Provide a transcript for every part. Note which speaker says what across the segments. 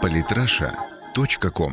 Speaker 1: Политраша.ком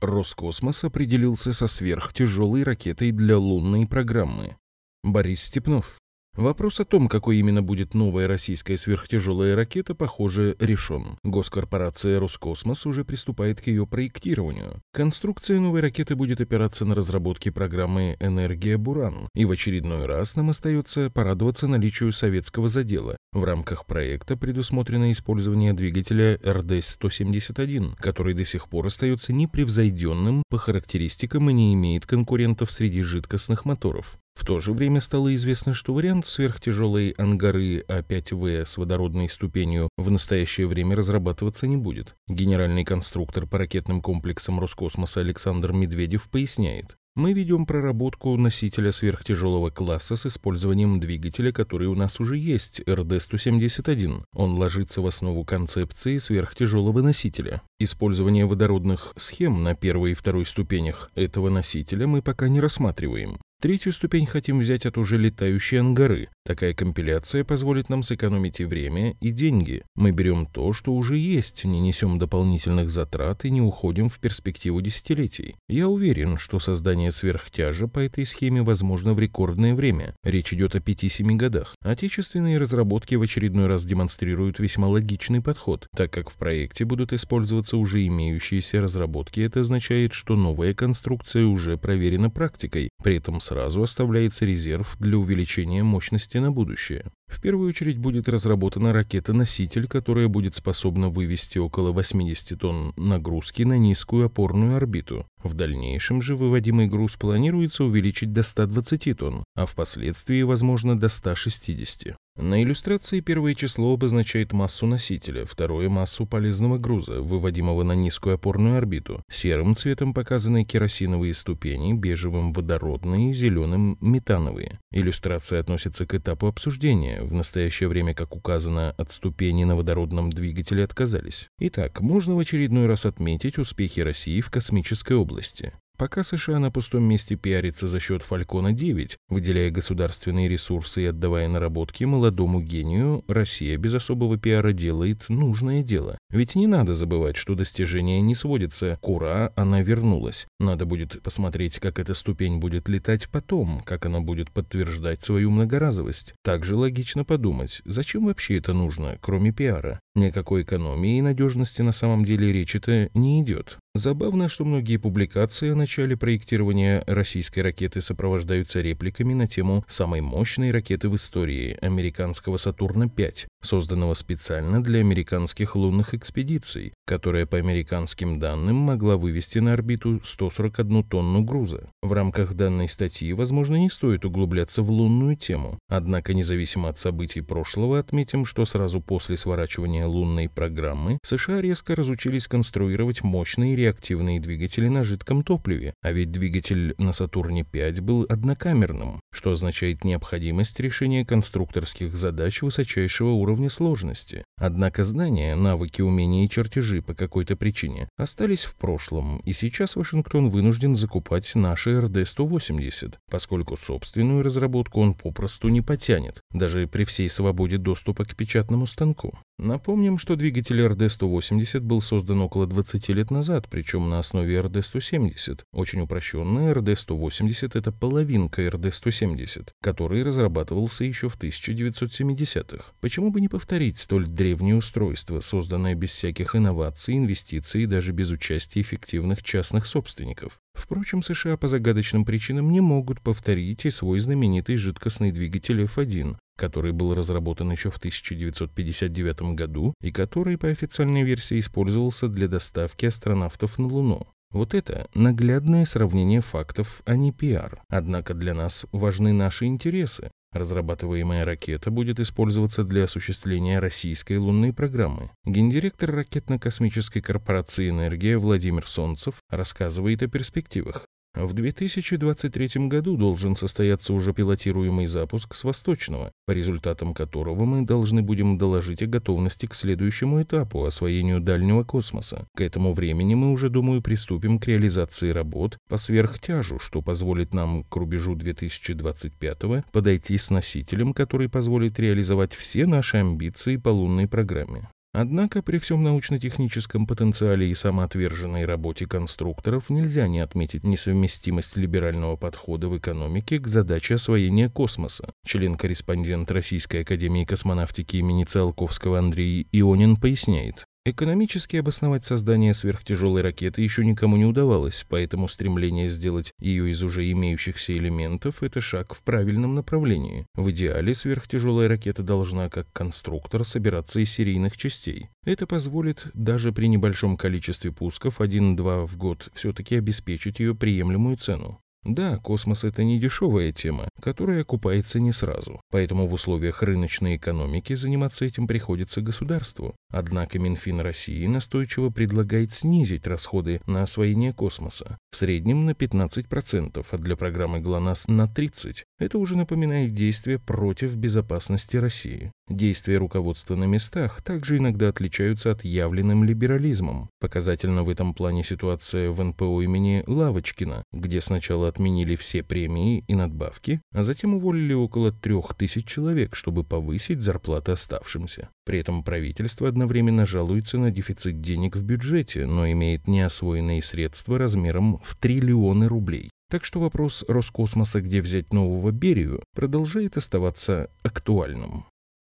Speaker 2: Роскосмос определился со сверхтяжелой ракетой для лунной программы. Борис Степнов. Вопрос о том, какой именно будет новая российская сверхтяжелая ракета, похоже, решен. Госкорпорация «Роскосмос» уже приступает к ее проектированию. Конструкция новой ракеты будет опираться на разработки программы «Энергия Буран», и в очередной раз нам остается порадоваться наличию советского задела. В рамках проекта предусмотрено использование двигателя РД-171, который до сих пор остается непревзойденным по характеристикам и не имеет конкурентов среди жидкостных моторов. В то же время стало известно, что вариант сверхтяжелой ангары А5В с водородной ступенью в настоящее время разрабатываться не будет. Генеральный конструктор по ракетным комплексам Роскосмоса Александр Медведев поясняет. Мы ведем проработку носителя сверхтяжелого класса с использованием двигателя, который у нас уже есть, РД-171. Он ложится в основу концепции сверхтяжелого носителя. Использование водородных схем на первой и второй ступенях этого носителя мы пока не рассматриваем. Третью ступень хотим взять от уже летающей ангары. Такая компиляция позволит нам сэкономить и время, и деньги. Мы берем то, что уже есть, не несем дополнительных затрат и не уходим в перспективу десятилетий. Я уверен, что создание сверхтяжа по этой схеме возможно в рекордное время. Речь идет о 5-7 годах. Отечественные разработки в очередной раз демонстрируют весьма логичный подход, так как в проекте будут использоваться уже имеющиеся разработки. Это означает, что новая конструкция уже проверена практикой, при этом сразу оставляется резерв для увеличения мощности на будущее. В первую очередь будет разработана ракета-носитель, которая будет способна вывести около 80 тонн нагрузки на низкую опорную орбиту. В дальнейшем же выводимый груз планируется увеличить до 120 тонн, а впоследствии, возможно, до 160. На иллюстрации первое число обозначает массу носителя, второе – массу полезного груза, выводимого на низкую опорную орбиту. Серым цветом показаны керосиновые ступени, бежевым – водородные, зеленым – метановые. Иллюстрация относится к этапу обсуждения. В настоящее время, как указано, от ступени на водородном двигателе отказались. Итак, можно в очередной раз отметить успехи России в космической области. Пока США на пустом месте пиарится за счет Фалькона-9, выделяя государственные ресурсы и отдавая наработки молодому гению, Россия без особого пиара делает нужное дело. Ведь не надо забывать, что достижение не сводится к «Ура, она вернулась». Надо будет посмотреть, как эта ступень будет летать потом, как она будет подтверждать свою многоразовость. Также логично подумать, зачем вообще это нужно, кроме пиара? Никакой экономии и надежности на самом деле речи-то не идет. Забавно, что многие публикации о начале проектирования российской ракеты сопровождаются репликами на тему самой мощной ракеты в истории – американского «Сатурна-5», созданного специально для американских лунных экспедиций, которая, по американским данным, могла вывести на орбиту 141 тонну груза. В рамках данной статьи, возможно, не стоит углубляться в лунную тему, однако независимо от событий прошлого отметим, что сразу после сворачивания лунной программы США резко разучились конструировать мощные реакторы реактивные двигатели на жидком топливе, а ведь двигатель на Сатурне-5 был однокамерным, что означает необходимость решения конструкторских задач высочайшего уровня сложности. Однако знания, навыки, умения и чертежи по какой-то причине остались в прошлом, и сейчас Вашингтон вынужден закупать наши РД-180, поскольку собственную разработку он попросту не потянет, даже при всей свободе доступа к печатному станку. Напомним, что двигатель РД-180 был создан около 20 лет назад, причем на основе РД-170. Очень упрощенный РД-180 – это половинка РД-170, который разрабатывался еще в 1970-х. Почему бы не повторить столь древнее устройство, созданное без всяких инноваций, инвестиций и даже без участия эффективных частных собственников? Впрочем, США по загадочным причинам не могут повторить и свой знаменитый жидкостный двигатель F1, который был разработан еще в 1959 году и который, по официальной версии, использовался для доставки астронавтов на Луну. Вот это наглядное сравнение фактов, а не пиар. Однако для нас важны наши интересы. Разрабатываемая ракета будет использоваться для осуществления российской лунной программы. Гендиректор ракетно-космической корпорации «Энергия» Владимир Солнцев рассказывает о перспективах. В 2023 году должен состояться уже пилотируемый запуск с Восточного, по результатам которого мы должны будем доложить о готовности к следующему этапу освоению дальнего космоса. К этому времени мы уже, думаю, приступим к реализации работ по сверхтяжу, что позволит нам к рубежу 2025 подойти с носителем, который позволит реализовать все наши амбиции по лунной программе. Однако при всем научно-техническом потенциале и самоотверженной работе конструкторов нельзя не отметить несовместимость либерального подхода в экономике к задаче освоения космоса. Член-корреспондент Российской академии космонавтики имени Циолковского Андрей Ионин поясняет. Экономически обосновать создание сверхтяжелой ракеты еще никому не удавалось, поэтому стремление сделать ее из уже имеющихся элементов – это шаг в правильном направлении. В идеале сверхтяжелая ракета должна как конструктор собираться из серийных частей. Это позволит даже при небольшом количестве пусков 1-2 в год все-таки обеспечить ее приемлемую цену. Да, космос – это не дешевая тема, которая окупается не сразу. Поэтому в условиях рыночной экономики заниматься этим приходится государству. Однако Минфин России настойчиво предлагает снизить расходы на освоение космоса. В среднем на 15%, а для программы ГЛОНАСС на 30%. Это уже напоминает действия против безопасности России. Действия руководства на местах также иногда отличаются от явленным либерализмом. Показательно в этом плане ситуация в НПО имени Лавочкина, где сначала отменили все премии и надбавки, а затем уволили около трех тысяч человек, чтобы повысить зарплаты оставшимся. При этом правительство одновременно жалуется на дефицит денег в бюджете, но имеет неосвоенные средства размером в триллионы рублей. Так что вопрос Роскосмоса, где взять нового Берию, продолжает оставаться актуальным.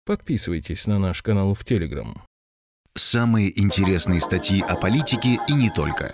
Speaker 2: Подписывайтесь на наш канал в Телеграм.
Speaker 1: Самые интересные статьи о политике и не только.